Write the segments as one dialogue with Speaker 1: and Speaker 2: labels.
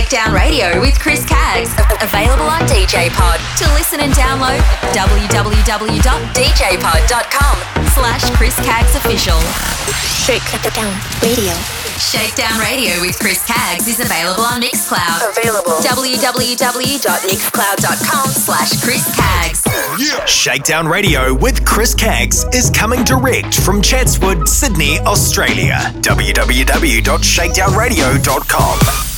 Speaker 1: Shakedown Radio with Chris Caggs. Available on DJ Pod. To listen and download, www.djpod.com slash Chris Caggs Official.
Speaker 2: Shakedown Radio.
Speaker 1: Shakedown Radio with Chris Caggs is available on Mixcloud.
Speaker 2: Available.
Speaker 1: www.mixcloud.com slash Chris Caggs.
Speaker 3: Shakedown Radio with Chris Caggs is coming direct from Chatswood, Sydney, Australia. www.shakedownradio.com.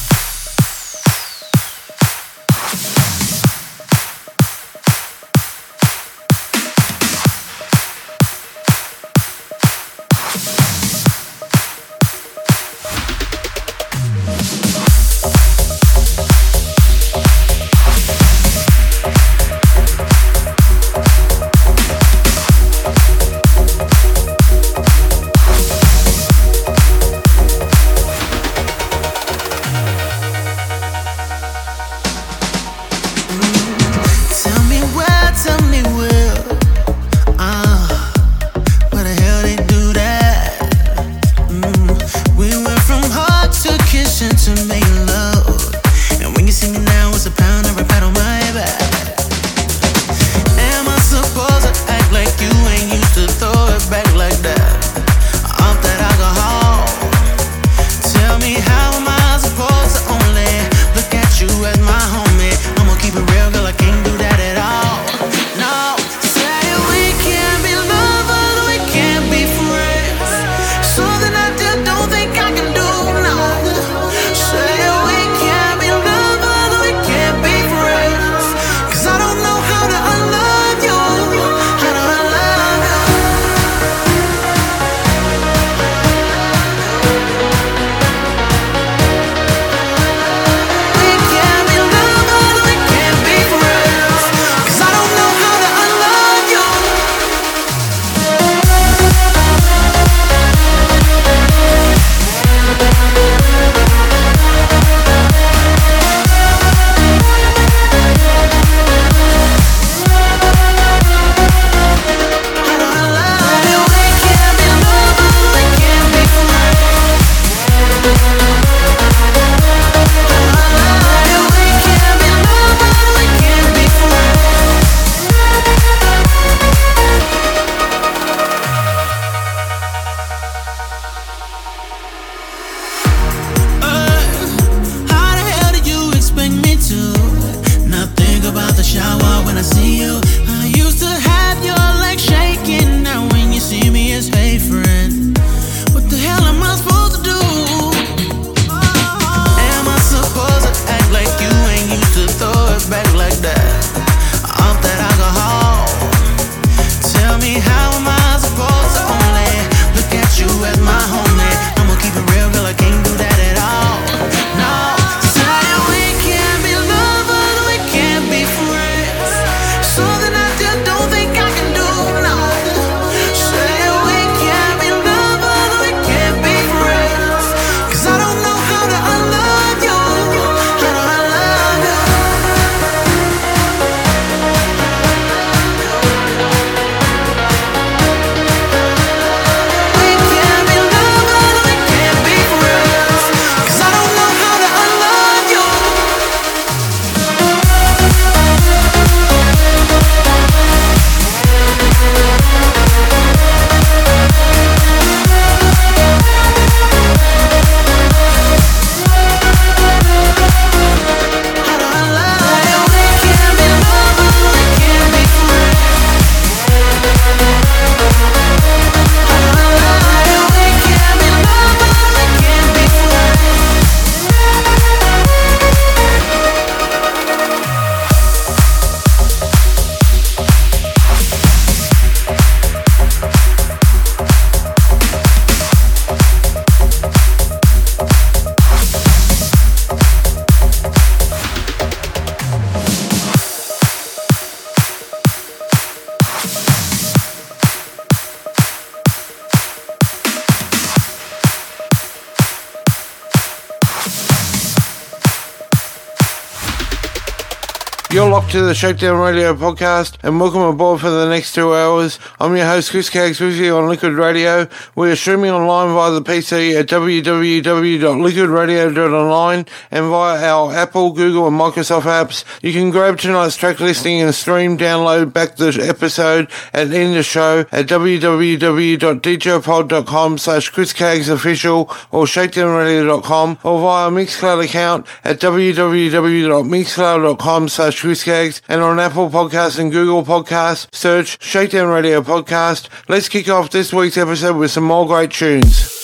Speaker 4: the Shakedown Radio podcast and welcome aboard for the next two hours. I'm your host, Chris Caggs, with you on Liquid Radio. We are streaming online via the PC at www.liquidradio.online and via our Apple, Google and Microsoft apps. You can grab tonight's track listing and stream, download back the episode and end the show at www.djpod.com slash Chris Caggs official or shakedownradio.com or via Mixcloud account at www.mixcloud.com slash Chris Caggs and on Apple Podcasts and Google Podcasts, search Shakedown Radio Podcast. Let's kick off this week's episode with some more great tunes.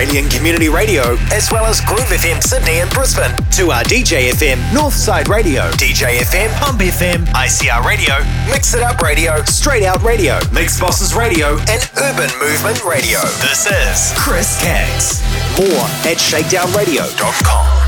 Speaker 3: Australian Community Radio, as well as Groove FM Sydney and Brisbane, to our DJ FM Northside Radio, DJ FM Pump FM, ICR Radio, Mix It Up Radio, Straight Out Radio, Mix Bosses Radio, and Urban Movement Radio. This is Chris Caggs. More at shakedownradio.com.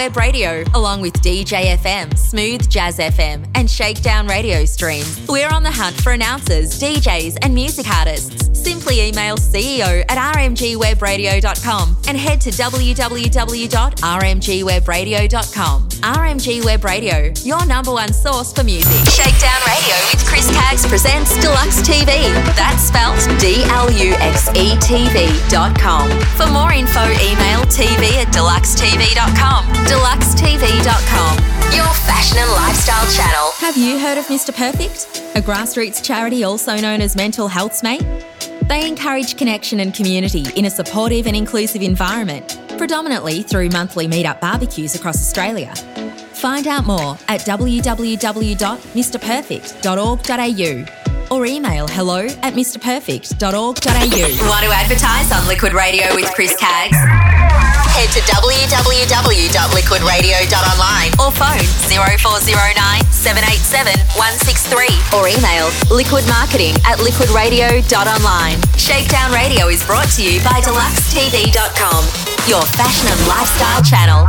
Speaker 1: Web Radio, along with DJ FM, Smooth Jazz FM, and Shakedown Radio streams. We're on the hunt for announcers, DJs, and music artists. Simply email CEO at rmgwebradio.com and head to www.rmgwebradio.com. RMG Web Radio, your number one source for music. Shakedown Radio with Chris Caggs presents Dluxe TV. That's spelt D L U X E T V.com. For more info, email tv at dluxetv.com. Dluxetv.com, your fashion and lifestyle channel.
Speaker 5: Have you heard of Mr. Perfect? A grassroots charity also known as Mental Health's Mate? They encourage connection and community in a supportive and inclusive environment, predominantly through monthly meetup barbecues across Australia. Find out more at www.mrperfect.org.au or email hello at mrperfect.org.au.
Speaker 1: Want to advertise on Liquid Radio with Chris Caggs? Head to www.liquidradio.online or phone 0409 787 163 or email liquidmarketing at liquidradio.online. Shakedown Radio is brought to you by dluxetv.com, your fashion and lifestyle channel.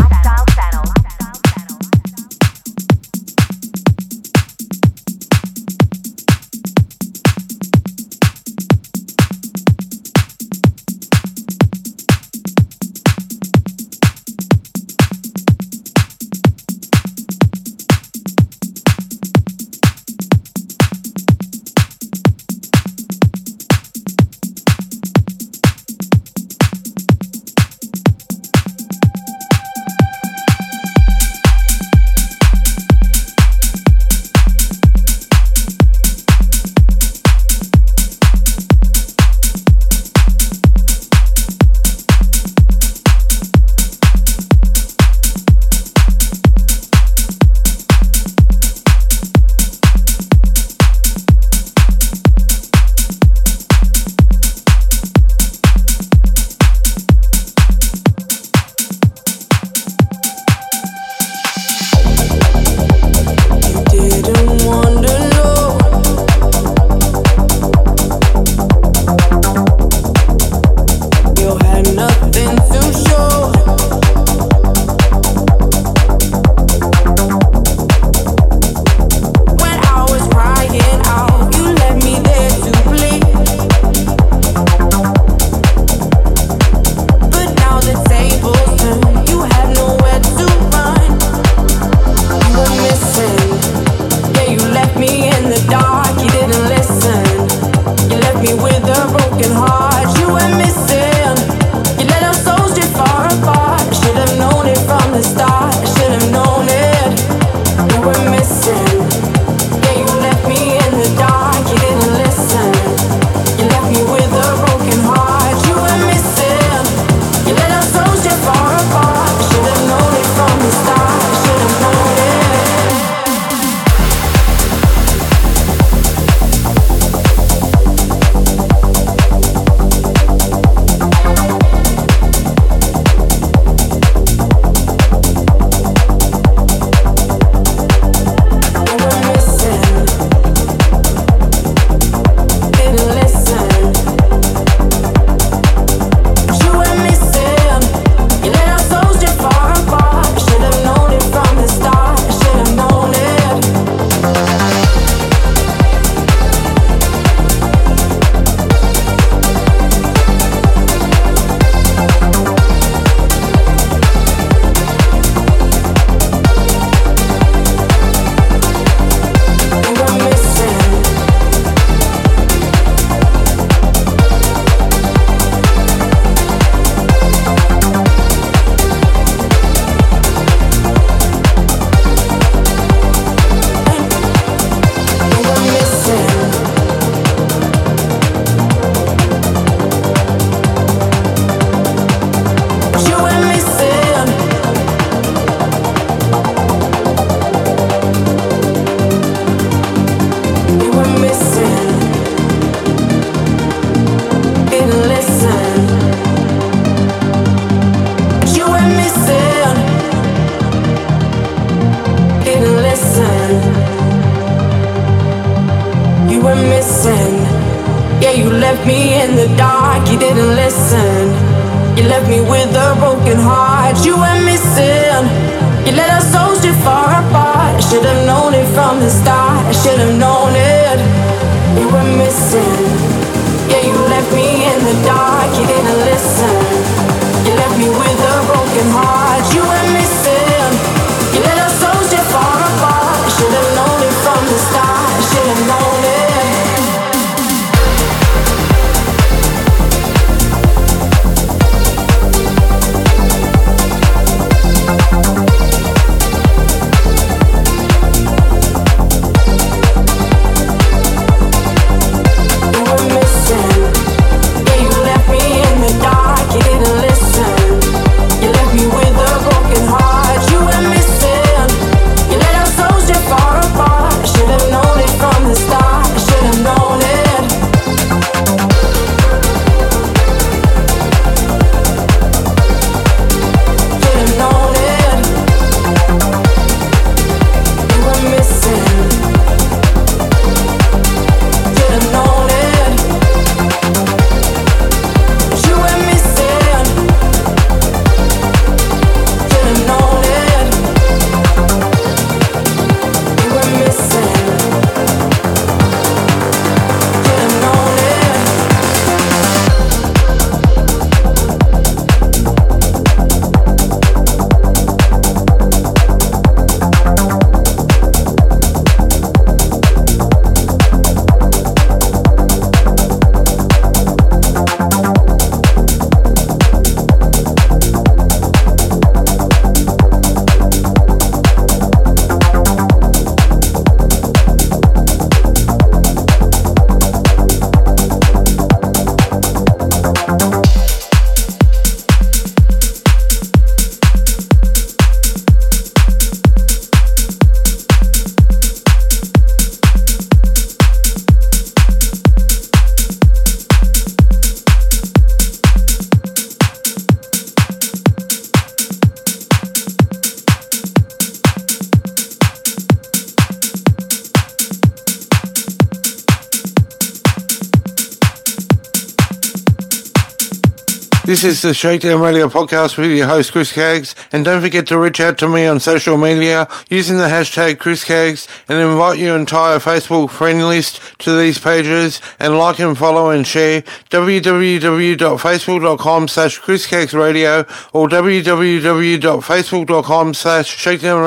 Speaker 6: This is the Shakedown Radio podcast with your host Chris Caggs, and don't forget to reach out to me on social media using the hashtag Chris Caggs and invite your entire Facebook friend list to these pages and like and follow and share www.facebook.com slash Chris Caggs Radio or www.facebook.com slash Shakedown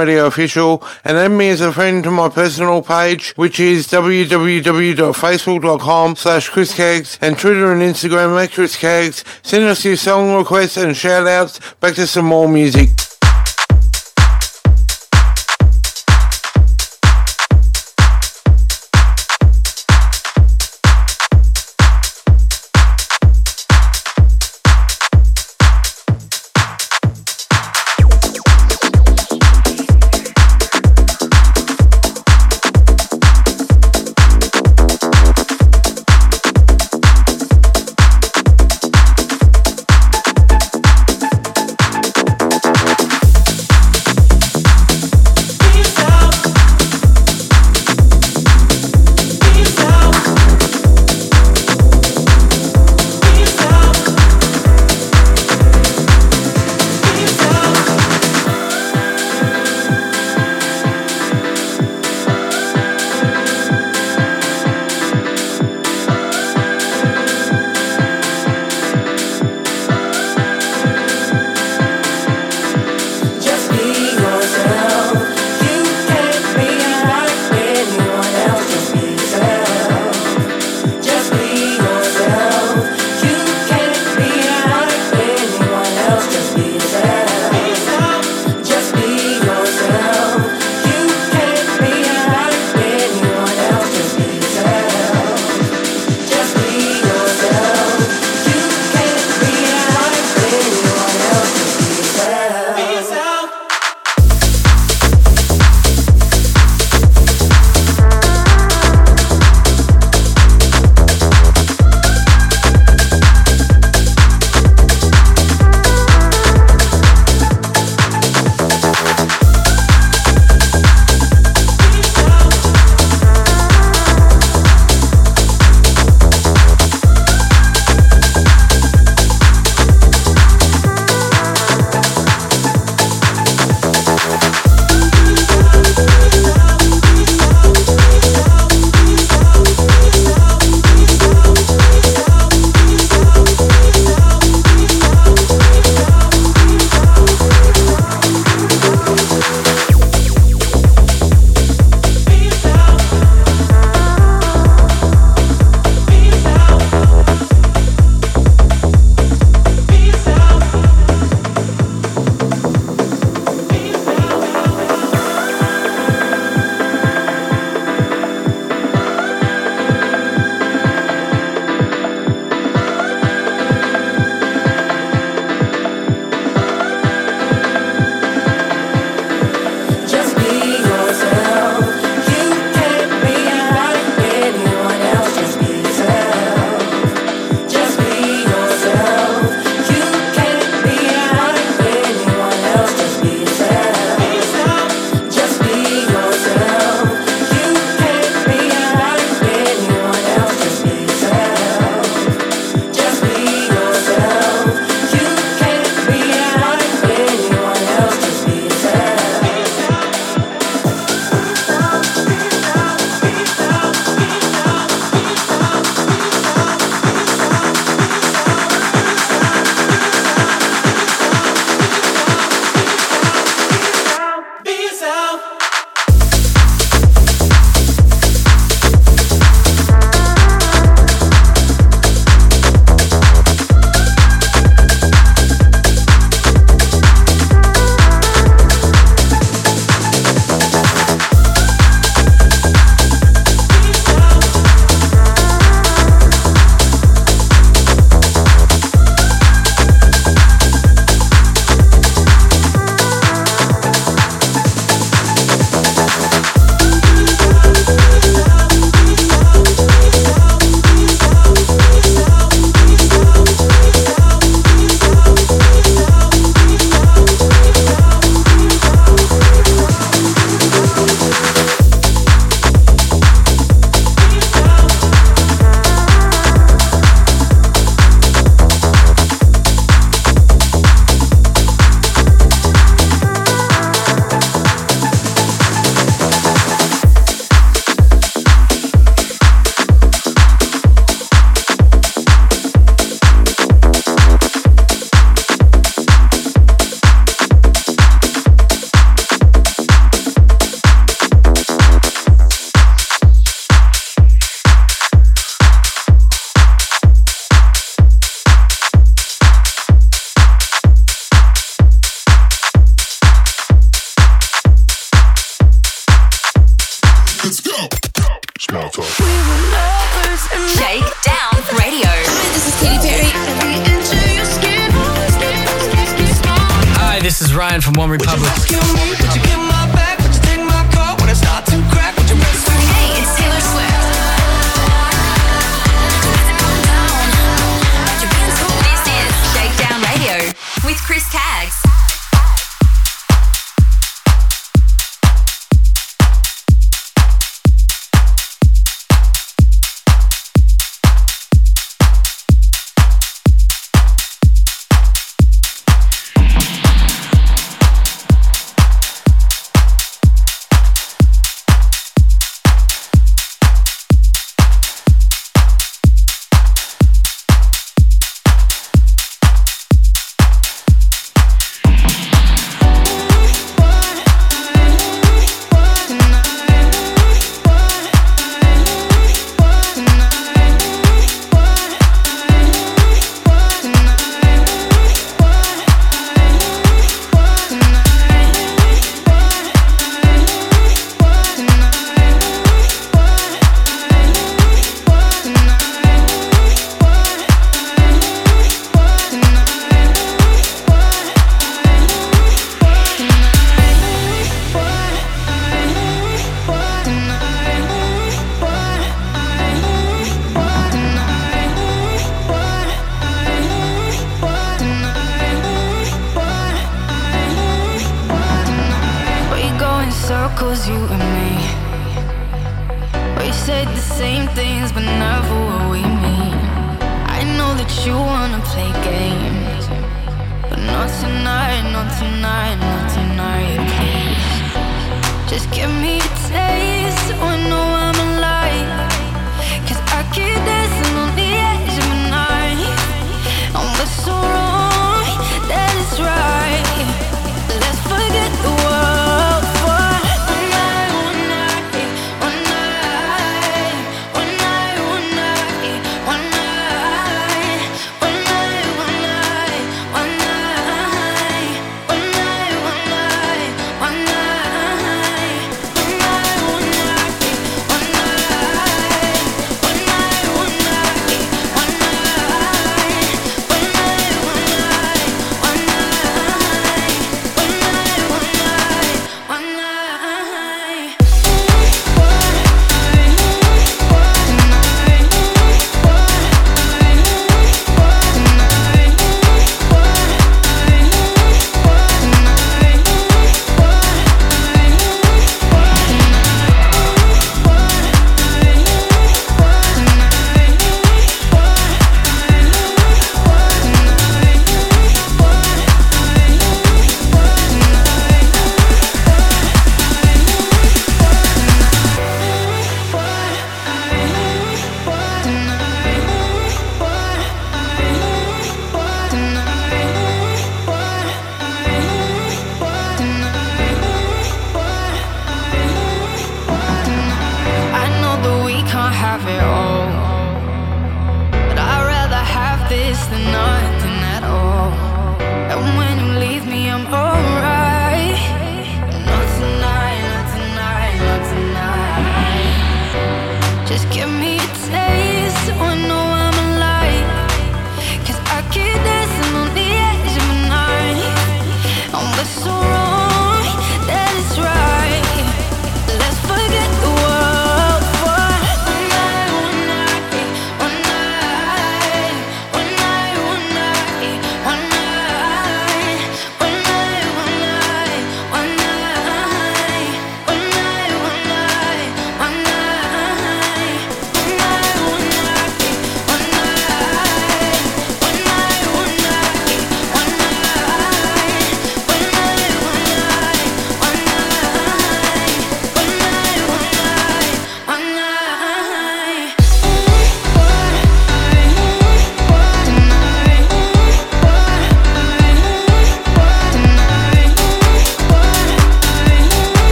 Speaker 6: and add me as a friend to my personal page which is www.facebook.com slash Chris Caggs and Twitter and Instagram at Chris Caggs. Send us your song requests and shout outs. Back to some more music.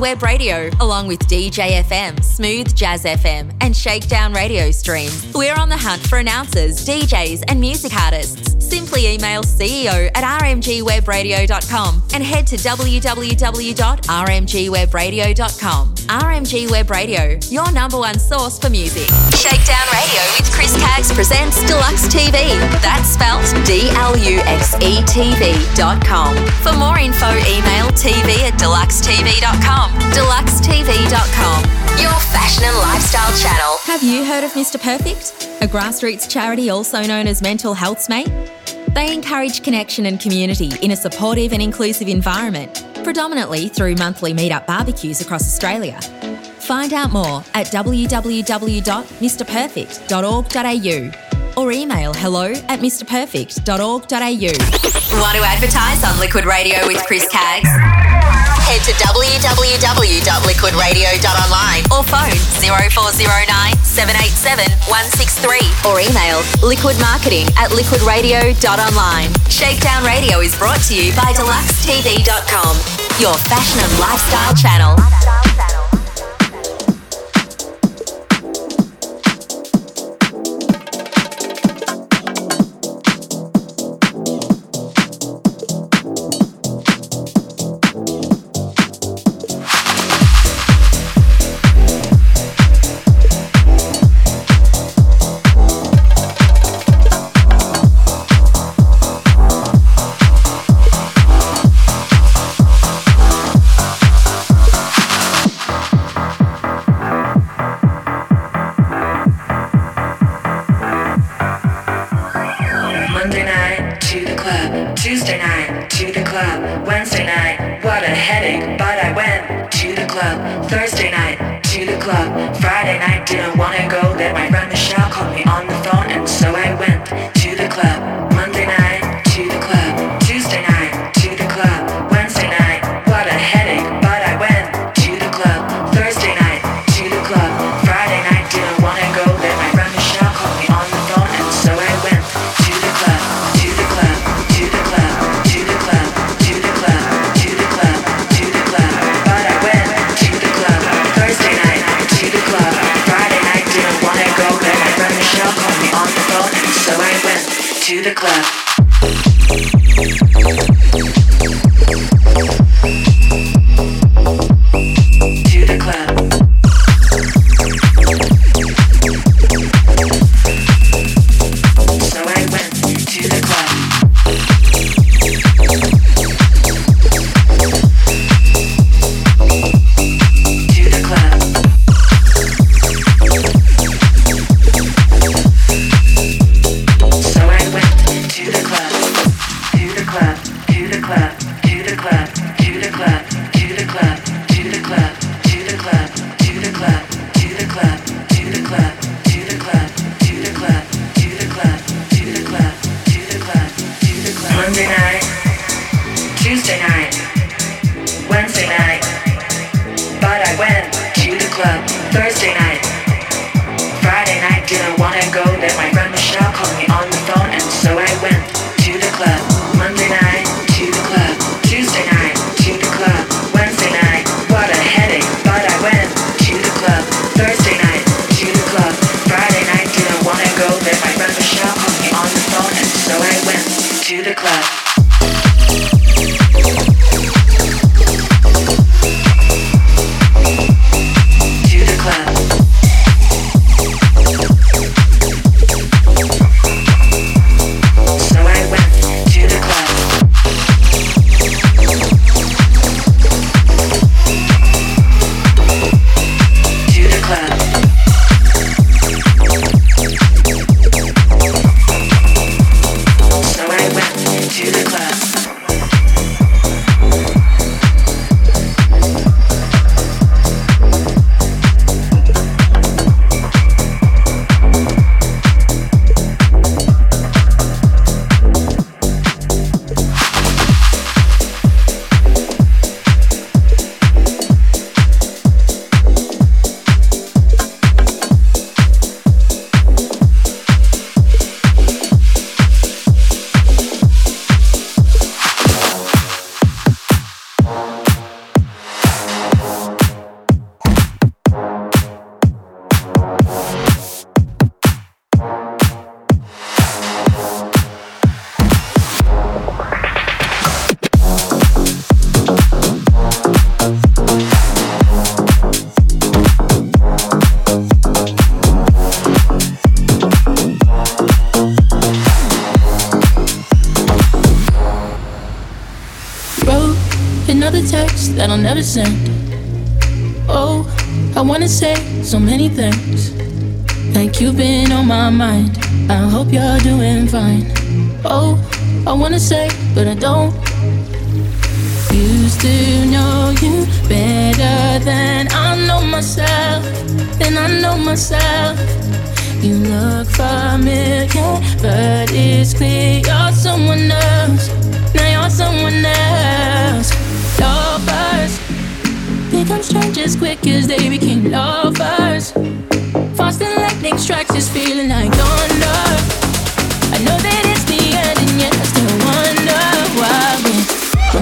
Speaker 7: Web Radio, along with DJ FM, Smooth Jazz FM, and Shakedown Radio streams. We're on the hunt for announcers, DJs, and music artists. Simply email CEO at rmgwebradio.com and head to www.rmgwebradio.com. RMG Web Radio, your number one source for music. Shakedown Radio with Chris Cags presents Dluxe TV. That's spelled D L U X E T V.com. For more info, email TV at dluxetv.com DluxeTV.com, your fashion and lifestyle channel.
Speaker 1: Have you heard of Mr. Perfect? A grassroots charity also known as Mental Health's Mate? They encourage connection and community in a supportive and inclusive environment, predominantly through monthly meet-up barbecues across Australia. Find out more at www.mrperfect.org.au or email hello at mrperfect.org.au.
Speaker 7: Want to advertise on Liquid Radio with Chris Cags? head to www.liquidradio.online or phone 0409 787 163 or email liquidmarketing at liquidradio.online. Shakedown Radio is brought to you by dluxetv.com, your fashion and lifestyle channel.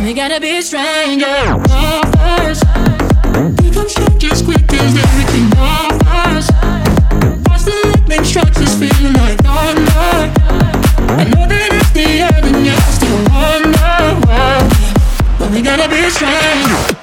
Speaker 8: We gotta be strangers. stranger. comes we as quick as everything. offers. watch the lightning strikes us, feeling like thunder. I know that it's the end, and yet I still wonder why. But we gotta be strangers.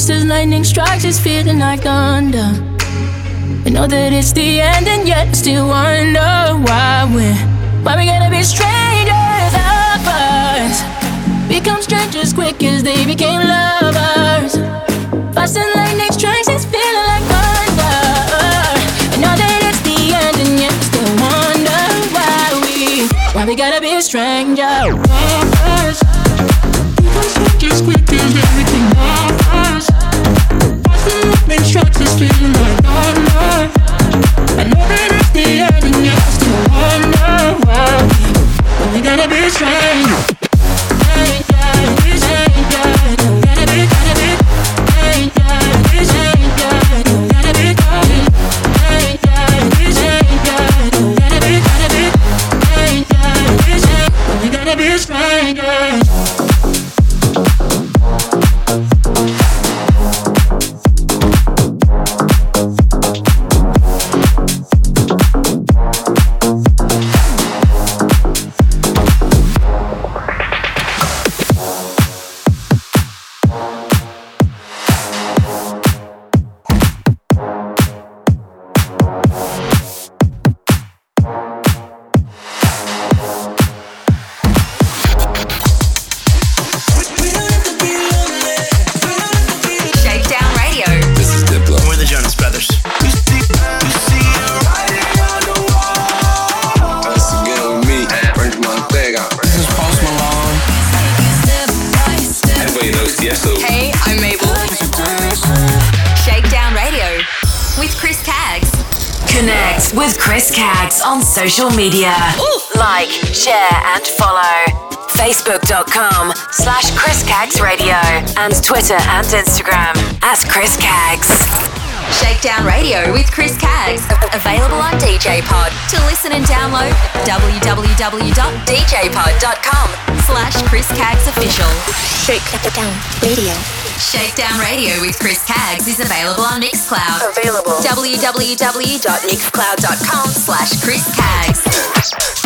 Speaker 8: Fast as lightning strikes, it's feeling like thunder. I know that it's the end, and yet I still wonder why we're why we gotta be strangers Lovers Become strangers quick as they became lovers. Fast as lightning strikes, it's feeling like thunder. I know that it's the end, and yet I still wonder why we why we gotta be strangers.
Speaker 9: trying. Twitter and Instagram at Chris Cags.
Speaker 1: Shakedown Radio with Chris Cags, available on DJ Pod. To listen and download, www.djpod.com slash Chris Cags official.
Speaker 2: Shakedown Radio.
Speaker 1: Shakedown Radio with Chris Cags is available on Mixcloud.
Speaker 10: Available.
Speaker 1: www.mixcloud.com slash Chris Cags.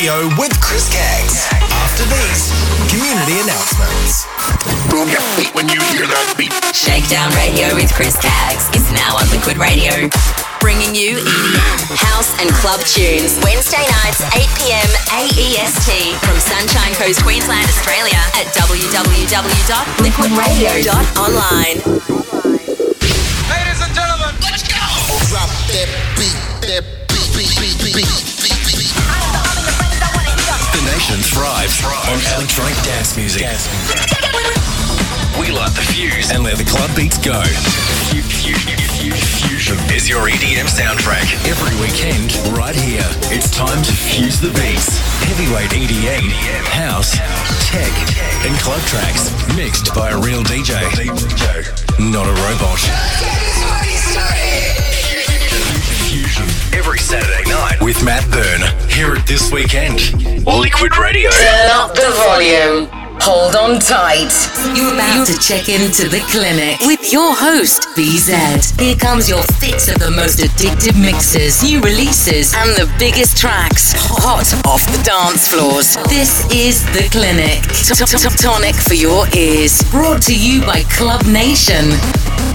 Speaker 3: Radio with Chris Cags. After these, community announcements.
Speaker 11: Boom your feet when you hear that beat.
Speaker 1: Shakedown Radio with Chris Cags is now on Liquid Radio. bringing you EDM, house and club tunes. Wednesday nights, 8 p.m. AEST from Sunshine Coast, Queensland, Australia at www.liquidradio.online.
Speaker 12: thrives on electronic dance music. We light the fuse and let the club beats go. Fusion is your EDM soundtrack. Every weekend, right here. It's time to fuse the beats. Heavyweight EDM, house, tech, and club tracks. Mixed by a real DJ. Not a robot. Fusion. Every Saturday night with Matt Byrne. Hear it this weekend. Liquid Radio.
Speaker 13: Turn up the volume. Hold on tight. You're about to check into the clinic with your host, BZ. Here comes your fix of the most addictive mixes, new releases, and the biggest tracks hot off the dance floors. This is The Clinic. Tonic for your ears. Brought to you by Club Nation.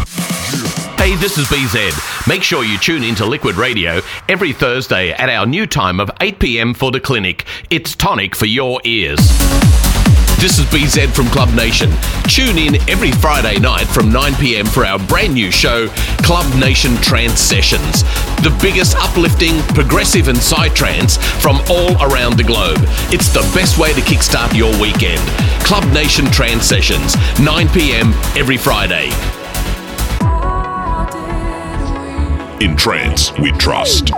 Speaker 14: Hey, this is BZ. Make sure you tune into Liquid Radio every Thursday at our new time of 8 pm for the clinic. It's tonic for your ears. This is BZ from Club Nation. Tune in every Friday night from 9 pm for our brand new show, Club Nation Trance Sessions. The biggest uplifting, progressive, and psytrance from all around the globe. It's the best way to kickstart your weekend. Club Nation Trance Sessions, 9 pm every Friday.
Speaker 15: In trance, we trust.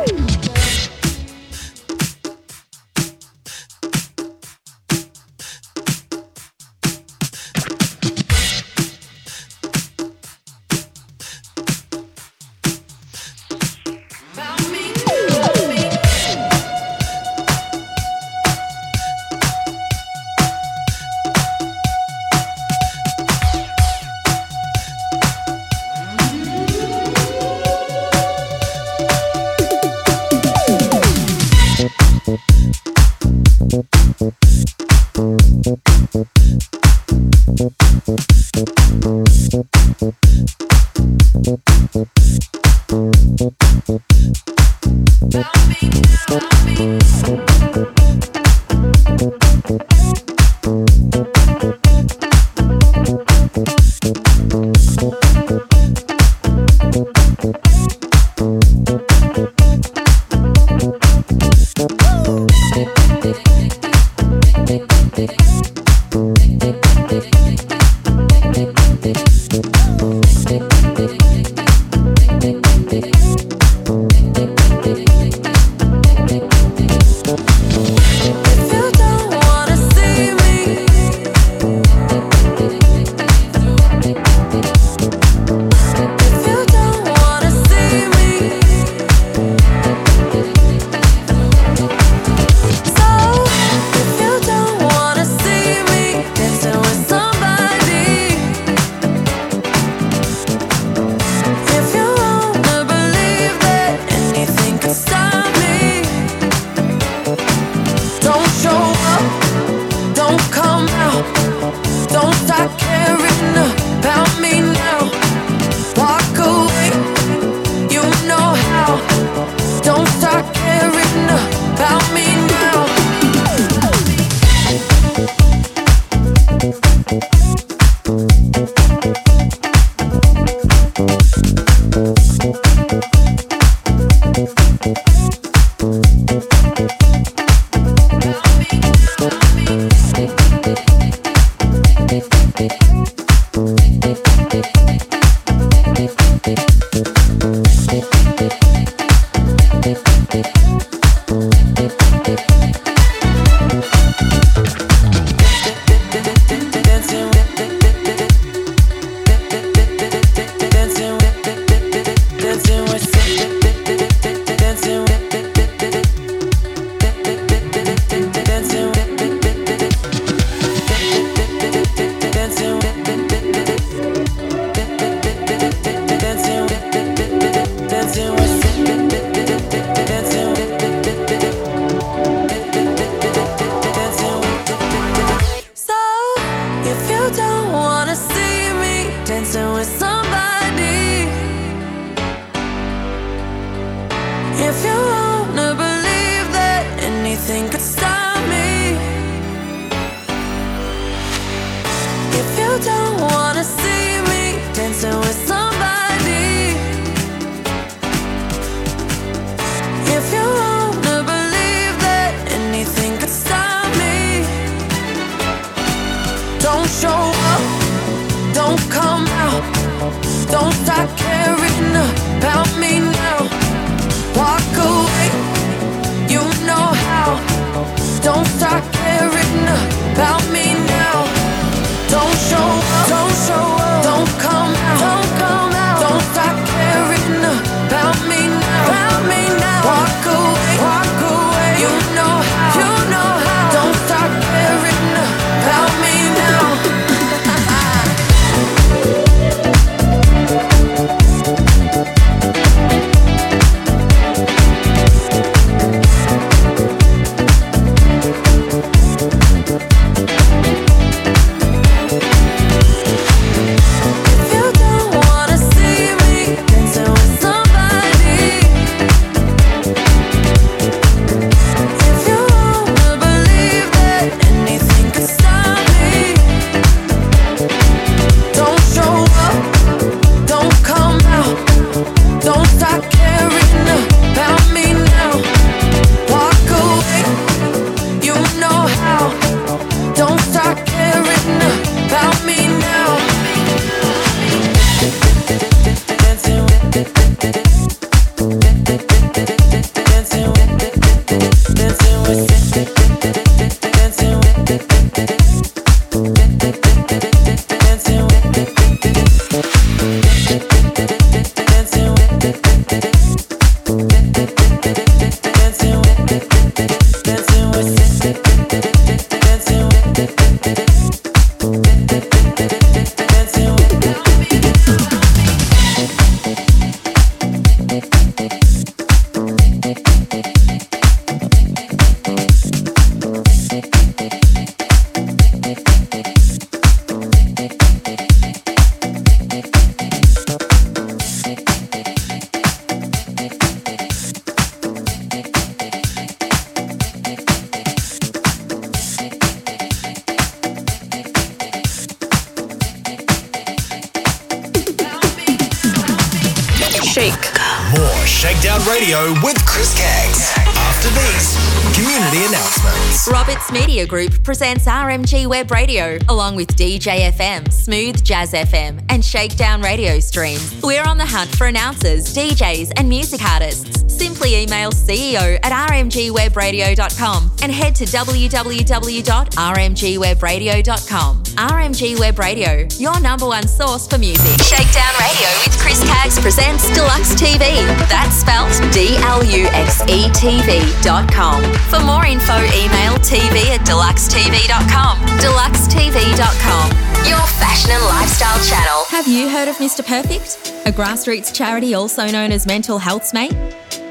Speaker 1: Presents RMG Web Radio along with DJ FM, Smooth Jazz FM, and Shakedown Radio streams. We're on the hunt for announcers, DJs, and music artists. Simply email CEO at rmgwebradio.com and head to www.rmgwebradio.com. RMG Web Radio, your number one source for music.
Speaker 2: Shakedown Radio with Chris Cags presents Dluxe TV. That's spelt D L U X E TV dot com. For more info, email TV at dluxetv.com. Dluxetv.com, your fashion and lifestyle channel.
Speaker 1: Have you heard of Mr. Perfect? A grassroots charity also known as Mental Health's Mate?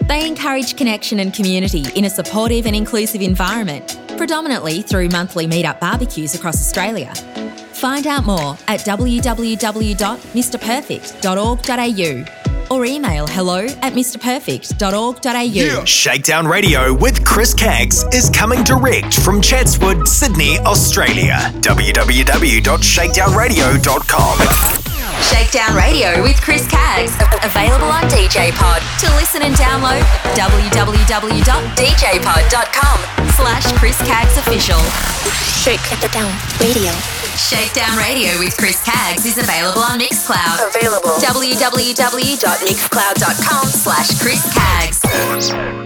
Speaker 1: They encourage connection and community in a supportive and inclusive environment, predominantly through monthly meetup barbecues across Australia. Find out more at www.mrperfect.org.au or email hello at mrperfect.org.au.
Speaker 3: Shakedown Radio with Chris Cags is coming direct from Chatswood, Sydney, Australia. www.shakedownradio.com.
Speaker 2: Shakedown Radio with Chris Cags. Available on DJ Pod. To listen and download, www.djpod.com slash Chris Cags Official.
Speaker 16: Shake it down. Radio.
Speaker 2: Shakedown Radio with Chris Cags is available on Mixcloud.
Speaker 16: Available.
Speaker 2: www.mixcloud.com slash Chris Cags.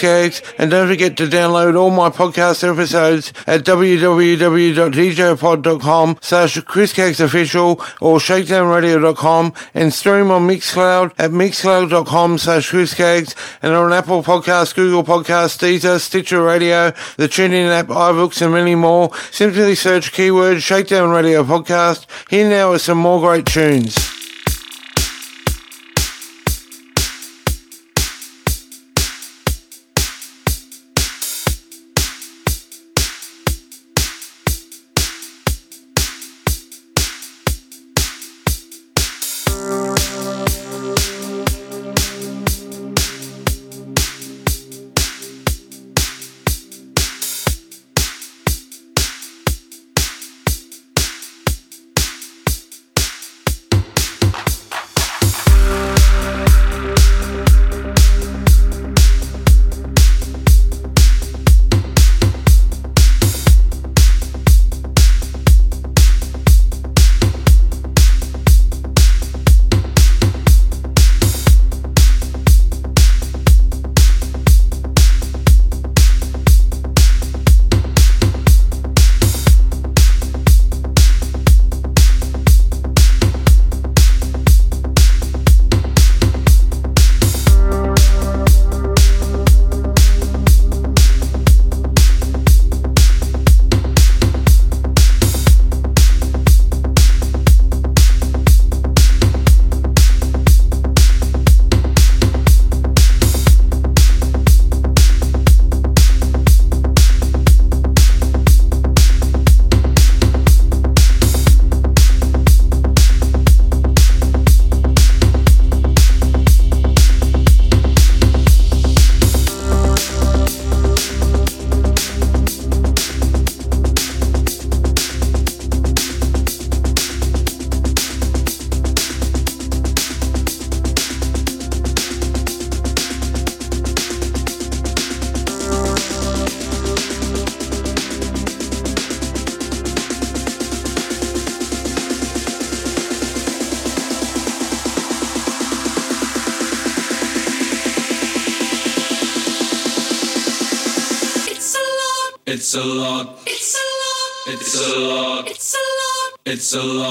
Speaker 17: Cags. And
Speaker 6: don't forget to download all my podcast episodes at www.djpod.com slash Chris or shakedownradio.com and stream on Mixcloud at mixcloud.com slash Chris Cags and on Apple Podcasts, Google Podcasts, Deezer, Stitcher Radio, the TuneIn app, iBooks and many more. Simply search keyword Shakedown Radio Podcast. Here now are some more great tunes.
Speaker 18: A lot.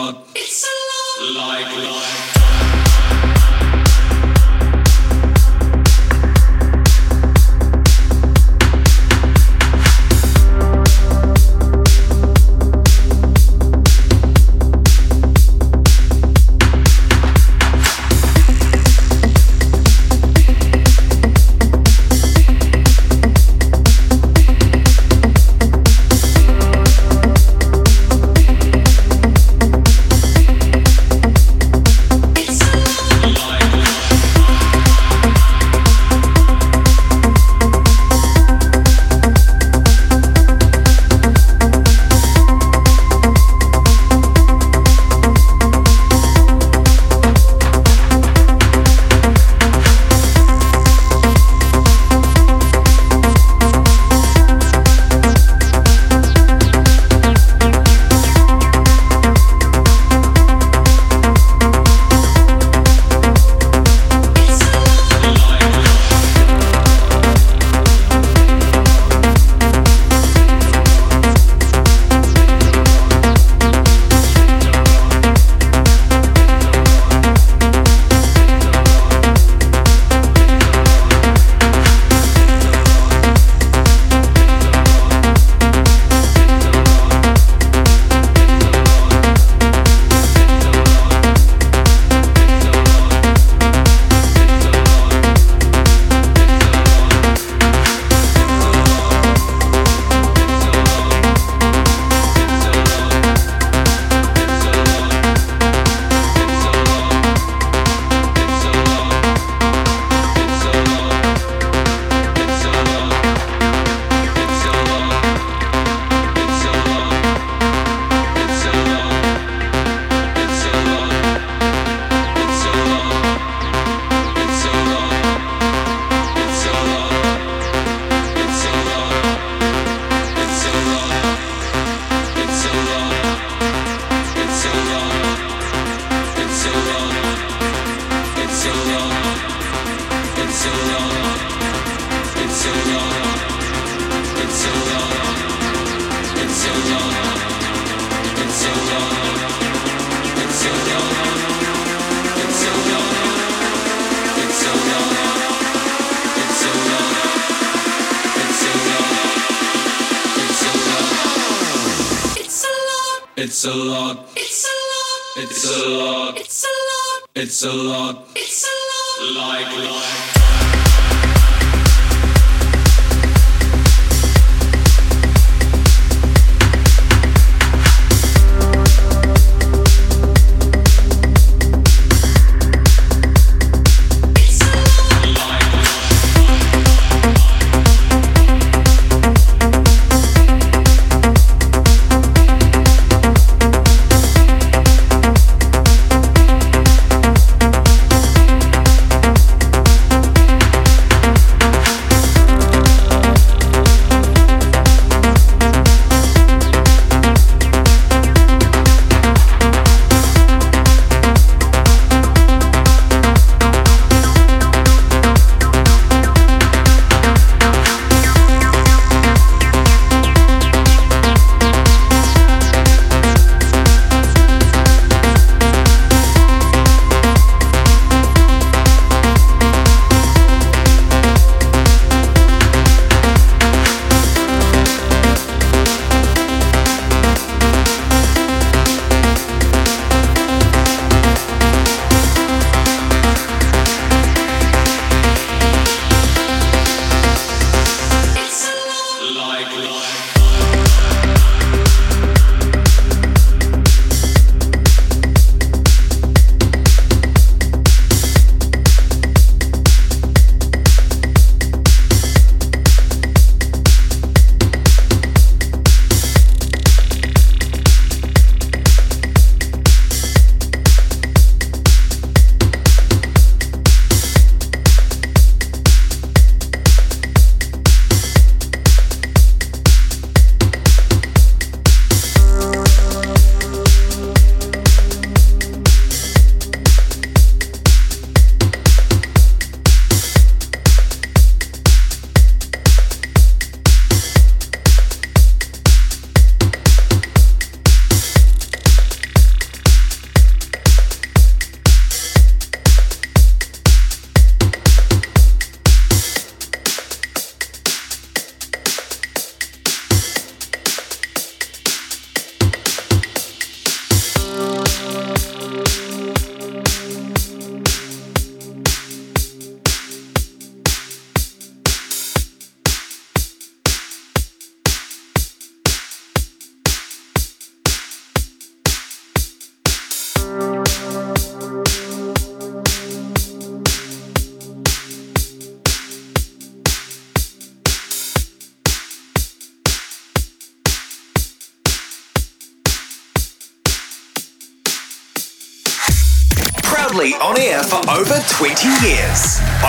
Speaker 18: It's a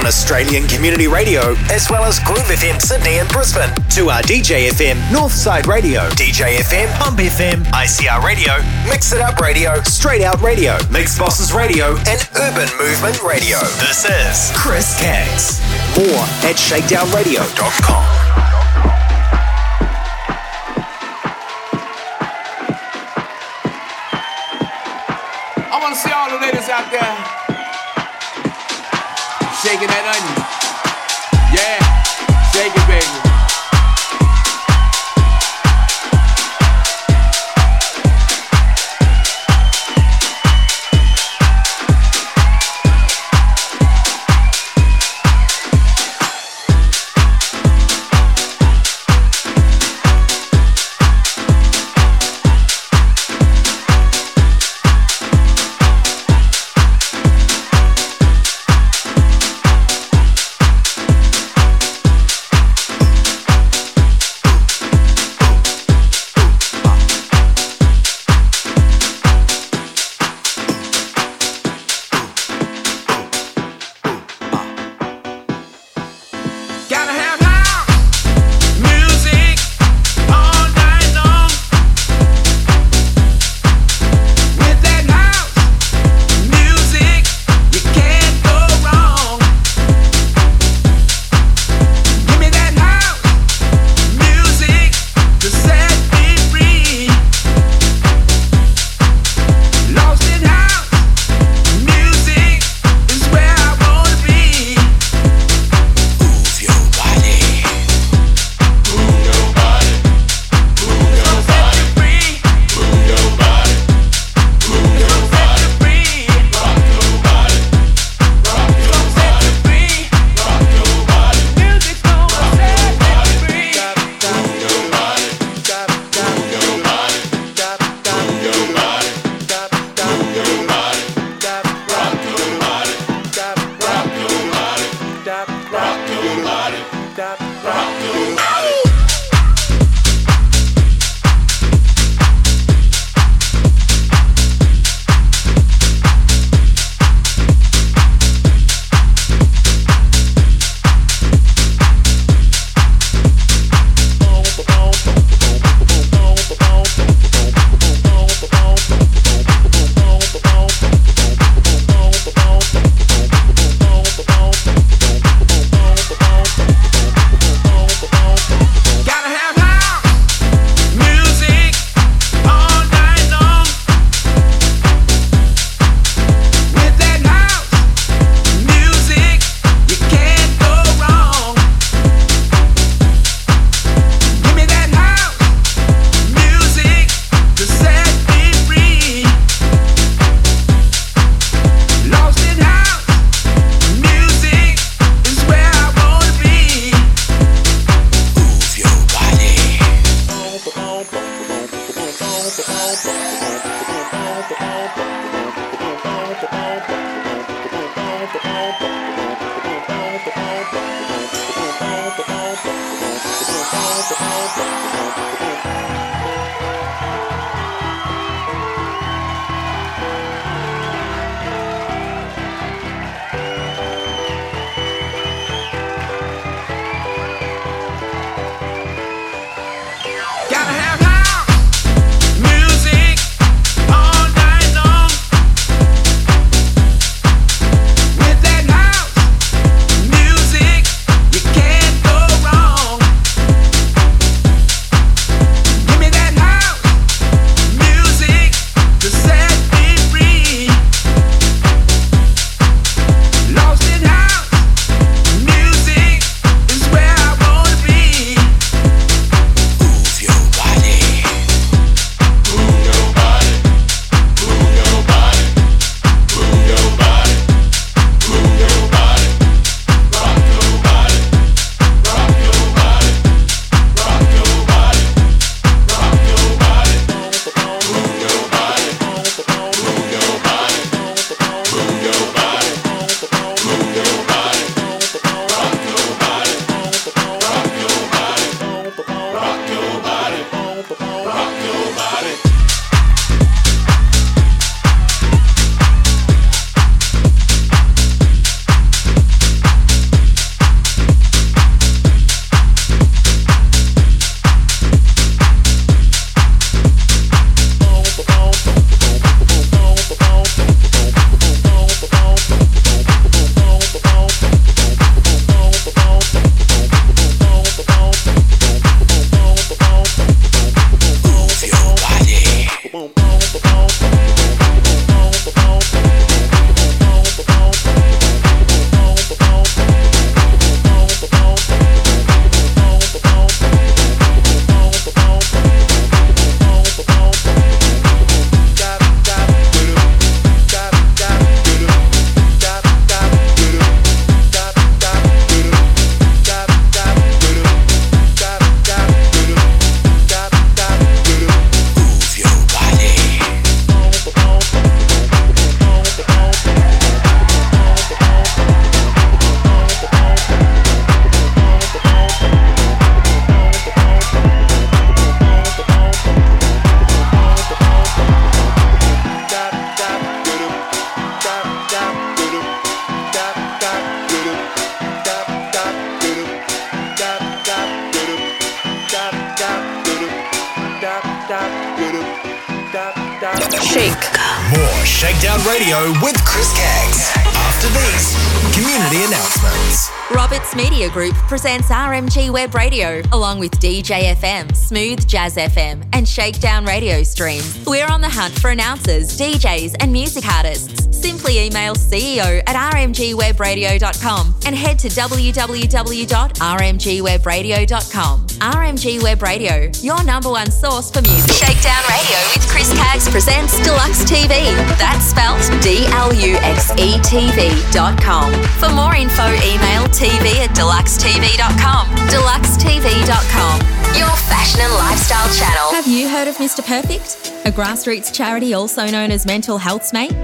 Speaker 3: on Australian Community Radio as well as Groove FM Sydney and Brisbane, to our DJ FM, Northside Radio, DJ FM, Pump FM, ICR Radio, Mix It Up Radio, Straight Out Radio, Mix Bosses Radio, and Urban Movement Radio. This is Chris Cags. More at shakedownradio.com.
Speaker 19: shaking that onion.
Speaker 20: Radio
Speaker 1: along with DJ FM, Smooth Jazz FM, and Shakedown Radio streams. We're on the hunt for announcers, DJs, and music artists. Simply email CEO at rmgwebradio.com and head to www.rmgwebradio.com. RMG Web Radio, your number one source for music.
Speaker 21: Shakedown Radio Cags presents Dluxe TV. That's spelt D L U X E com. For more info, email tv at dluxetv.com. Dluxetv.com. Your fashion and lifestyle channel.
Speaker 1: Have you heard of Mr. Perfect? A grassroots charity also known as Mental Health's Mate?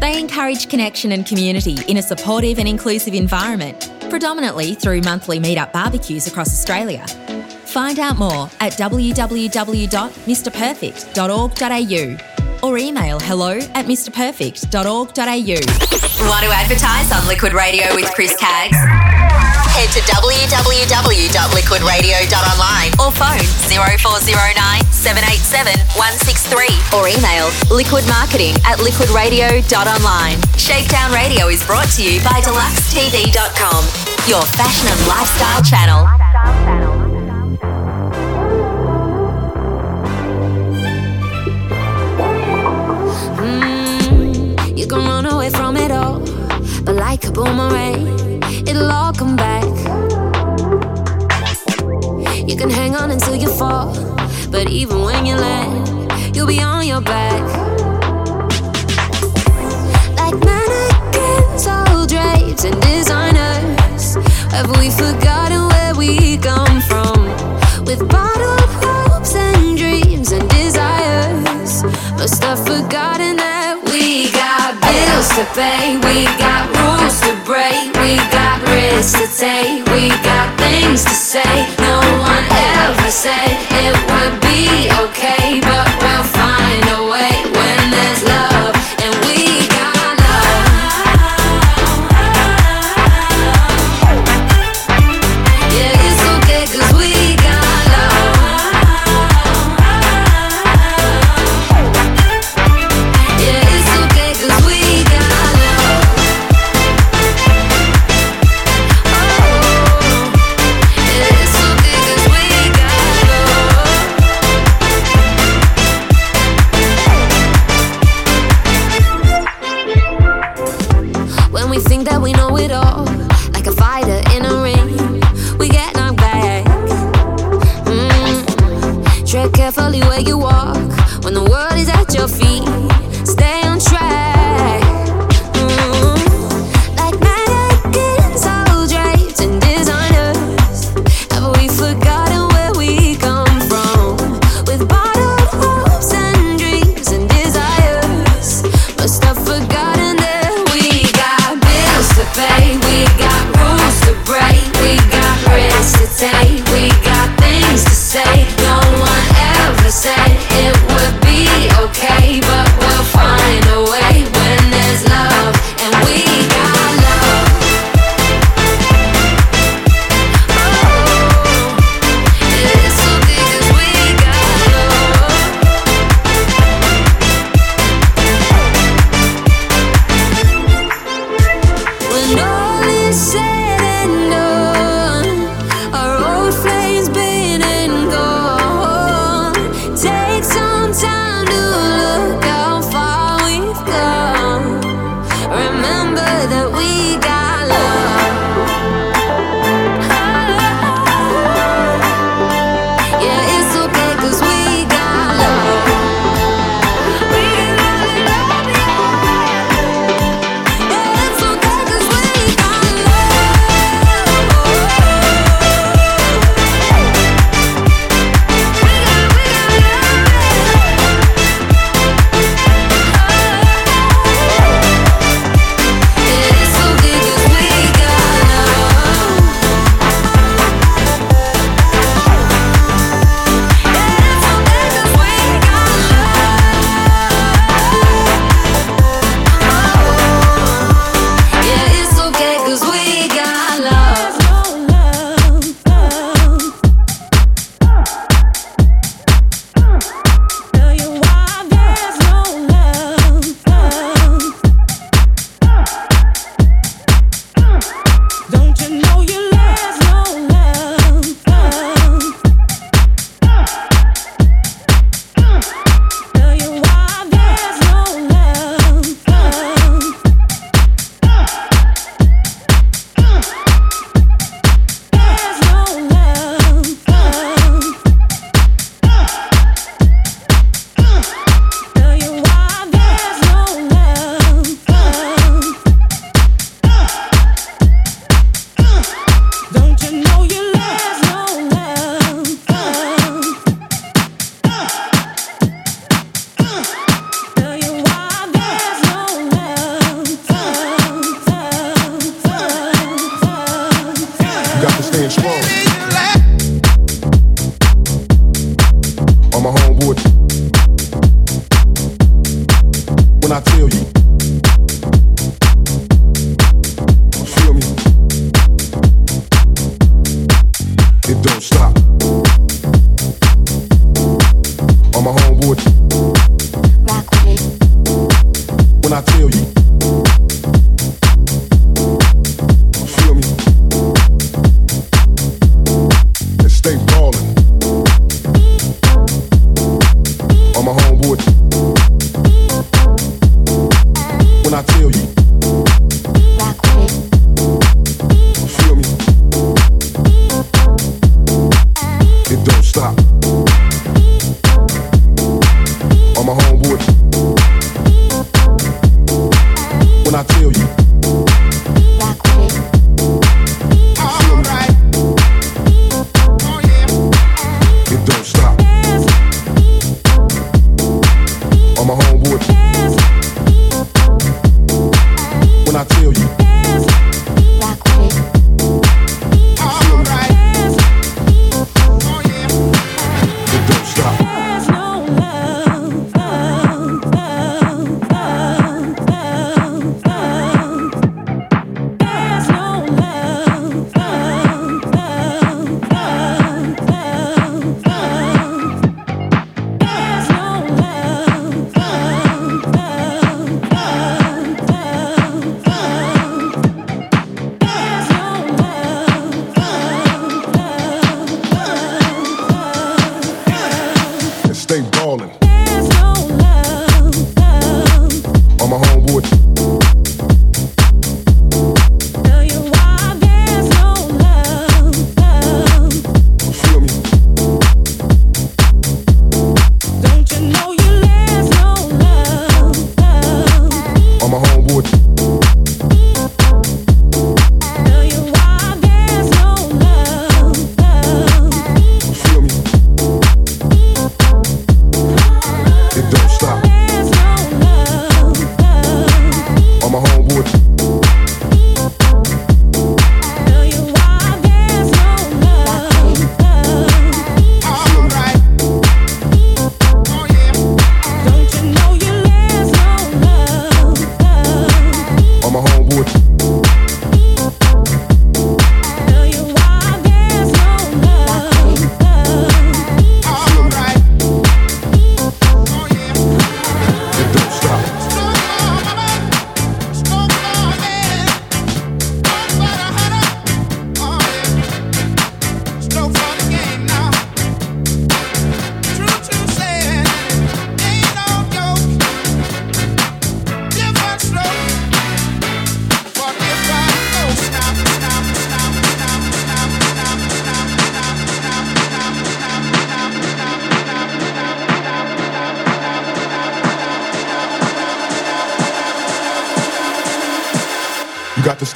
Speaker 1: They encourage connection and community in a supportive and inclusive environment, predominantly through monthly meetup barbecues across Australia. Find out more at www.mrperfect.org.au or email hello at mrperfect.org.au.
Speaker 21: Want to advertise on Liquid Radio with Chris Cags? Head to www.liquidradio.online or phone 0409 787 163 or email liquidmarketing at liquidradio.online. Shakedown Radio is brought to you by dluxetv.com, your fashion and lifestyle channel.
Speaker 22: Can run away from it all, but like a boomerang, it'll all come back. You can hang on until you fall, but even when you land, you'll be on your back. Like mannequins, all drapes and designers, have we forgotten where we come from? With bottled hopes and dreams and desires, must have forgotten that to pay, we got rules to break, we got risks to take, we got things to say. No one ever said it would be okay, but we'll find a way when there's love.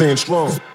Speaker 23: Stand strong.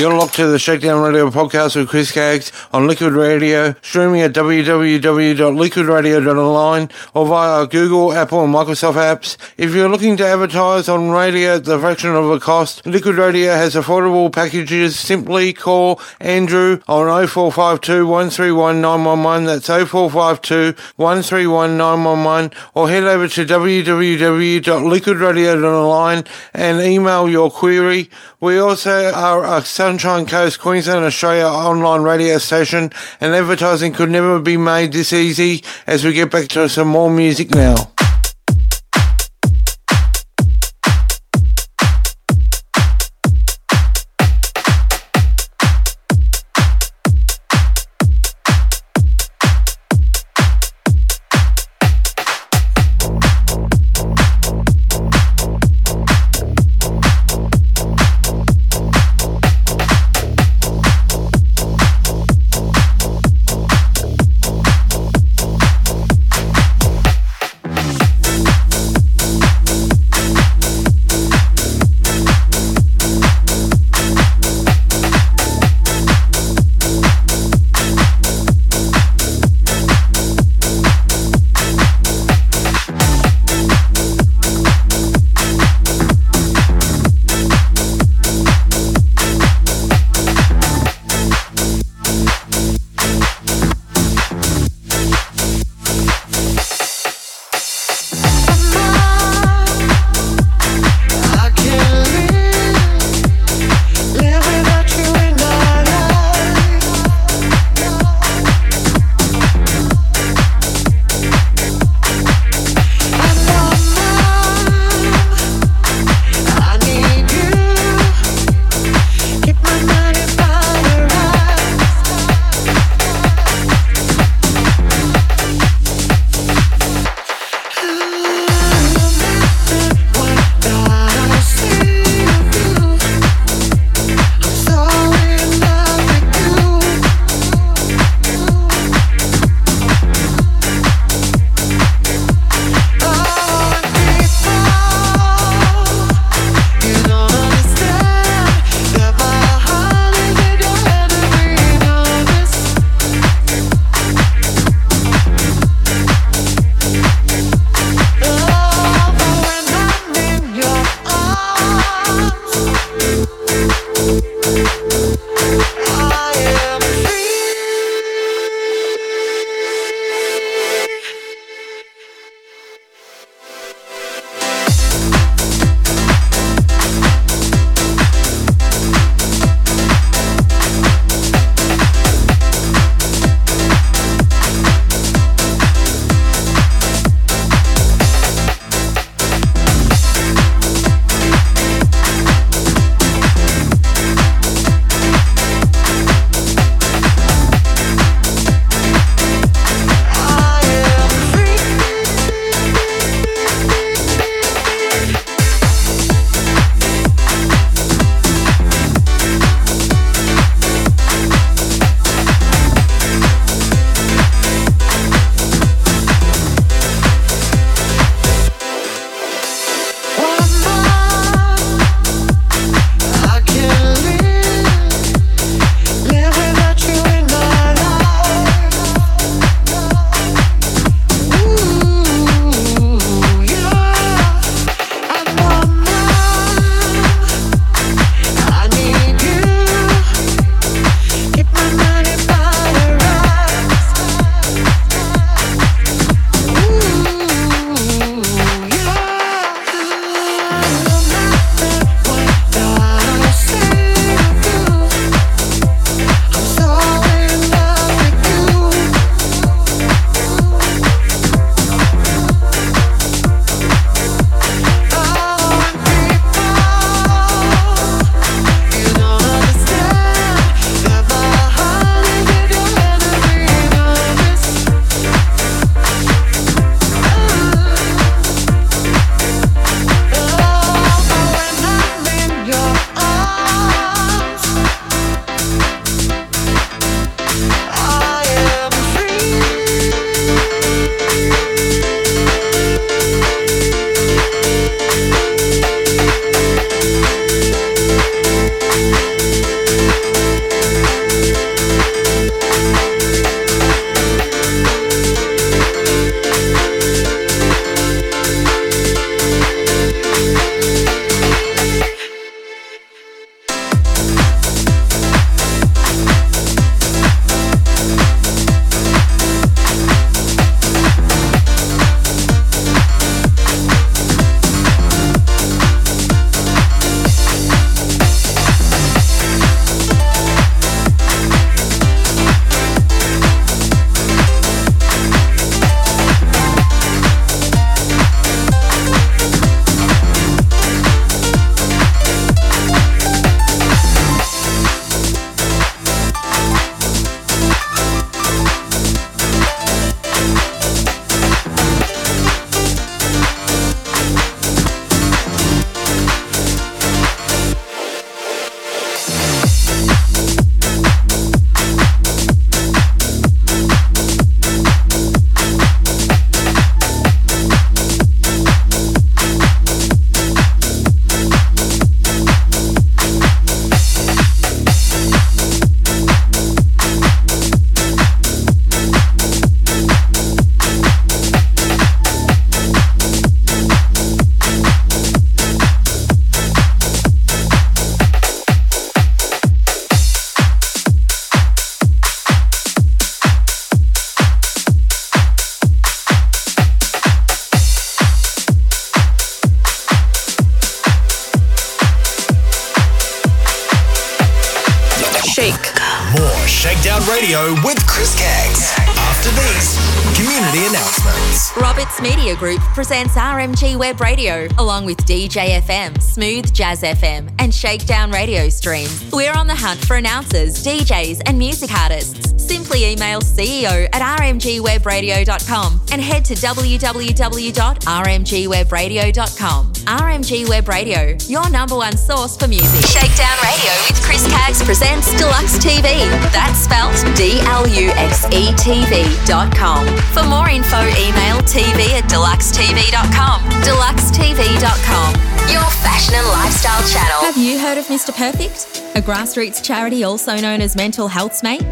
Speaker 6: You're locked to the Shakedown Radio podcast with Chris Cags on Liquid Radio, streaming at www.liquidradio.online or via Google, Apple, and Microsoft apps. If you're looking to advertise on radio at the fraction of the cost, Liquid Radio has affordable packages. Simply call Andrew on 0452 131 911. That's 0452 131 911 or head over to www.liquidradio.online and email your query. We also are a Sunshine Coast, Queensland, Australia online radio station, and advertising could never be made this easy as we get back to some more music now.
Speaker 1: Web Radio along with DJ FM, Smooth Jazz FM, and Shakedown Radio streams. We're on the hunt for announcers, DJs, and music artists. Simply email CEO at rmgwebradio.com and head to www.rmgwebradio.com. RMG Web Radio, your number one source for music.
Speaker 7: Shakedown Radio with Chris Cags presents Dluxe TV. That's spelt D L U X E TV dot com. For more info, email TV at dluxetv.com. Dluxetv.com. Your fashion and lifestyle channel.
Speaker 1: Have you heard of Mr. Perfect? A grassroots charity also known as Mental Health's Mate?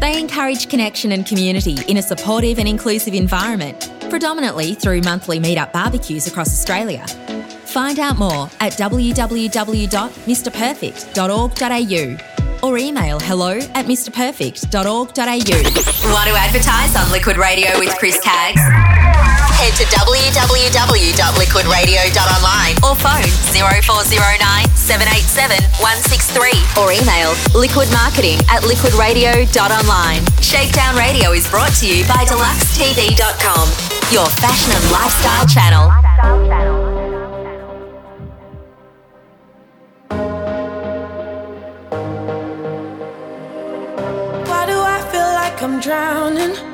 Speaker 1: They encourage connection and community in a supportive and inclusive environment, predominantly through monthly meetup barbecues across Australia. Find out more at www.mrperfect.org.au or email hello at mrperfect.org.au.
Speaker 7: Want to advertise on Liquid Radio with Chris Cags? Head to www.liquidradio.online or phone 0409 787 163 or email liquidmarketing at liquidradio.online. Shakedown Radio is brought to you by dluxetv.com, your fashion and lifestyle channel.
Speaker 15: Why do I feel like I'm drowning?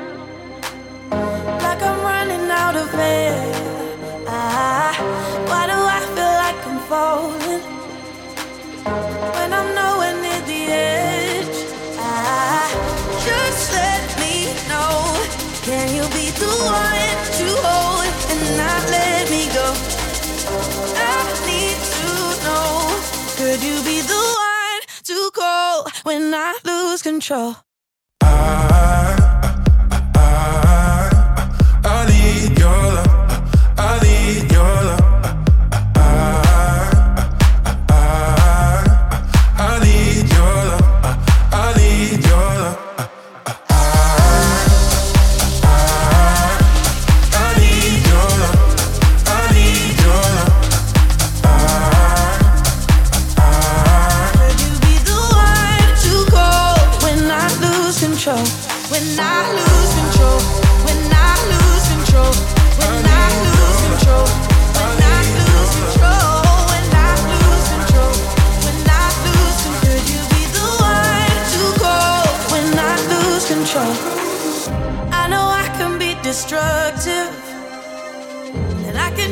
Speaker 15: Can you be the one to hold and not let me go? I need to know. Could you be the one to call when I lose control?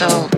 Speaker 24: Free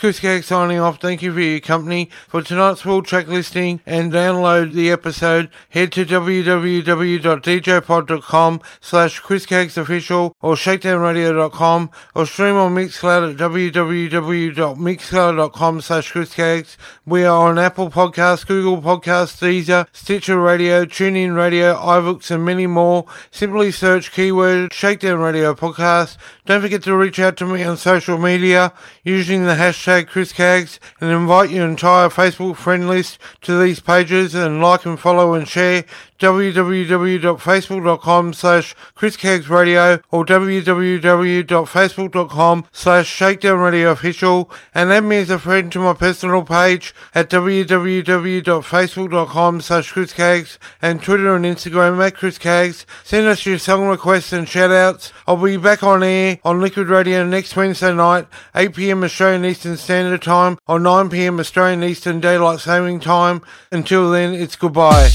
Speaker 6: Chris Cags signing off. Thank you for your company. For tonight's full track listing and download the episode, head to www.djpod.com slash Chris official or shakedownradio.com or stream on Mixcloud at www.mixcloud.com slash Chris. We are on Apple Podcasts, Google Podcasts, Deezer, Stitcher Radio, TuneIn Radio, iBooks and many more. Simply search keyword Shakedown Radio Podcast. Don't forget to reach out to me on social media using the hashtag Chris Cags and invite your entire Facebook friend list to these pages and like and follow and share www.facebook.com slash Chris Cags Radio or www.facebook.com slash Shakedown Radio Official and add me as a friend to my personal page at www.facebook.com slash Chris Cags and Twitter and Instagram at Chris Cags. Send us your song requests and shout outs. I'll be back on air on Liquid Radio next Wednesday night, 8pm Australian Eastern Standard Time or 9pm Australian Eastern Daylight Saving Time. Until then, it's goodbye.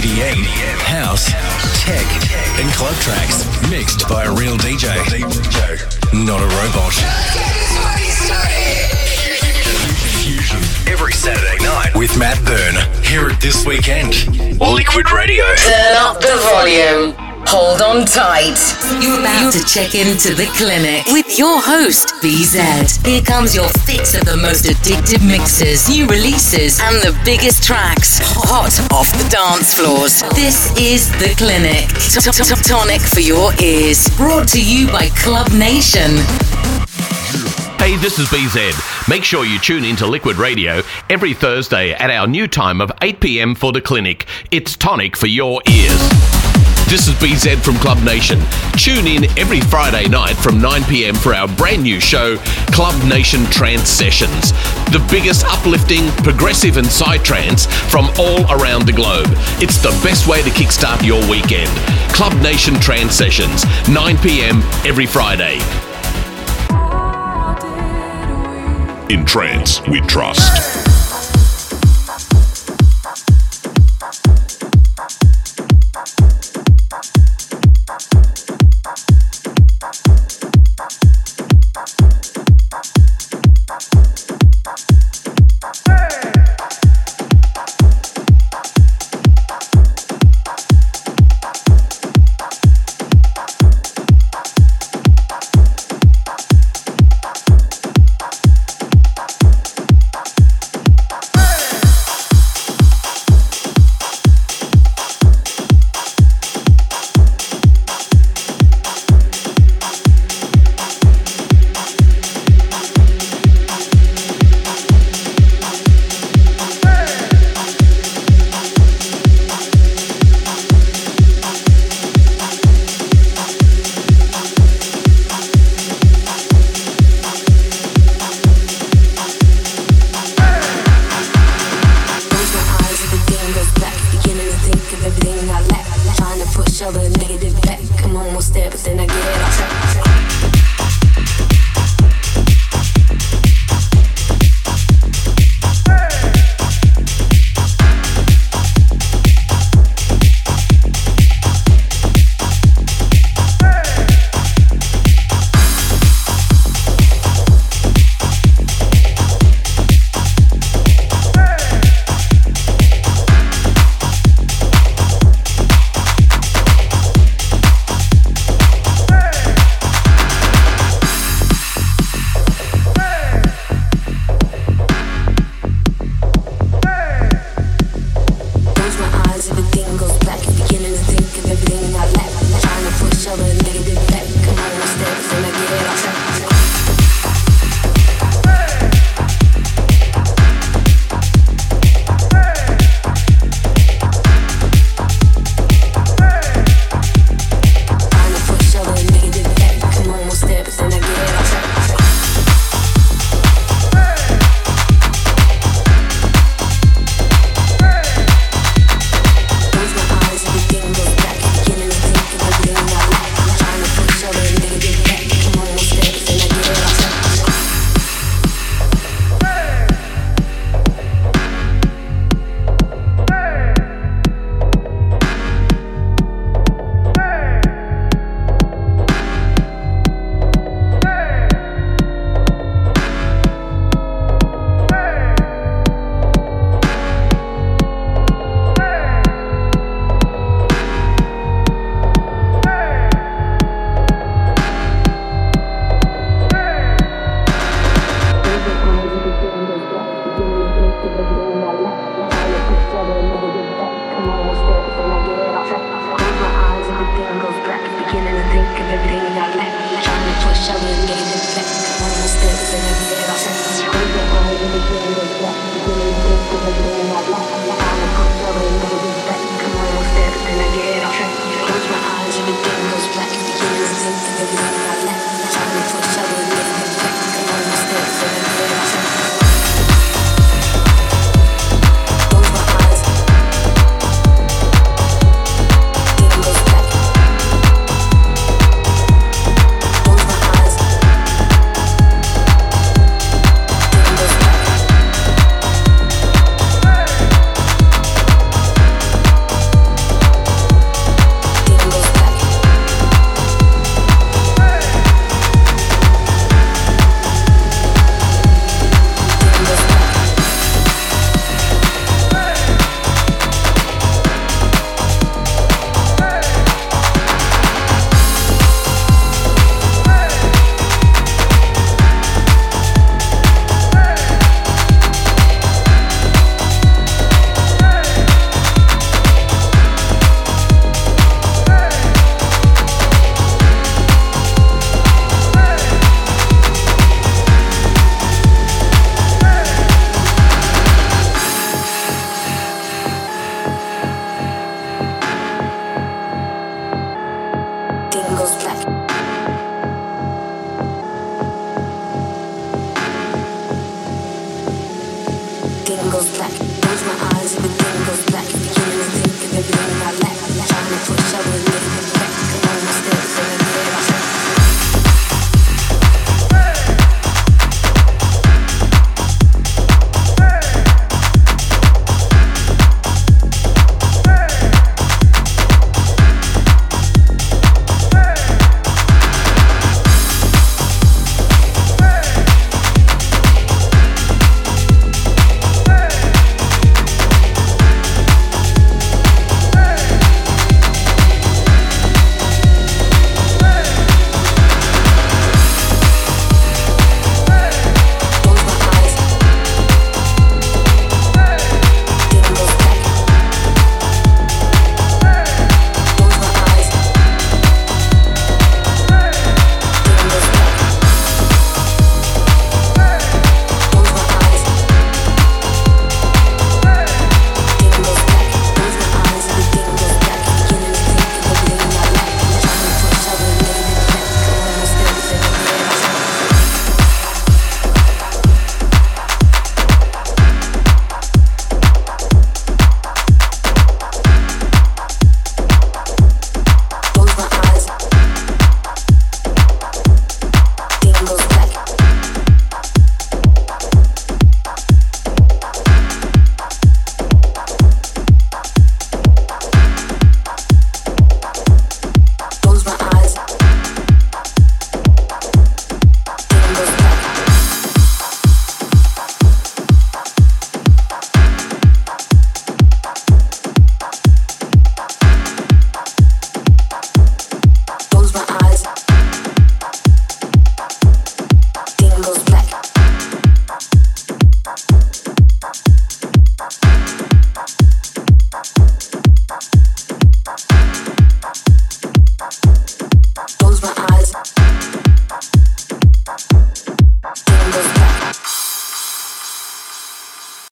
Speaker 7: EDM, house,
Speaker 3: tech, and club tracks. Mixed by a real DJ. Not a robot. Fusion every Saturday night with Matt Byrne. here at this weekend. Liquid Radio.
Speaker 13: Turn up the volume. Hold on tight. You're about to check into the clinic with your host, BZ. Here comes your fix of the most addictive mixes, new releases, and the biggest tracks hot off the dance floors. This is The Clinic. Tonic for your ears. Brought to you by Club Nation.
Speaker 14: Hey, this is BZ. Make sure you tune into Liquid Radio every Thursday at our new time of 8 pm for the clinic. It's tonic for your ears. This is BZ from Club Nation. Tune in every Friday night from 9 pm for our brand new show, Club Nation Trance Sessions. The biggest uplifting, progressive, and psytrance from all around the globe. It's the best way to kickstart your weekend. Club Nation Trance Sessions, 9 pm every Friday.
Speaker 25: In trance, we trust.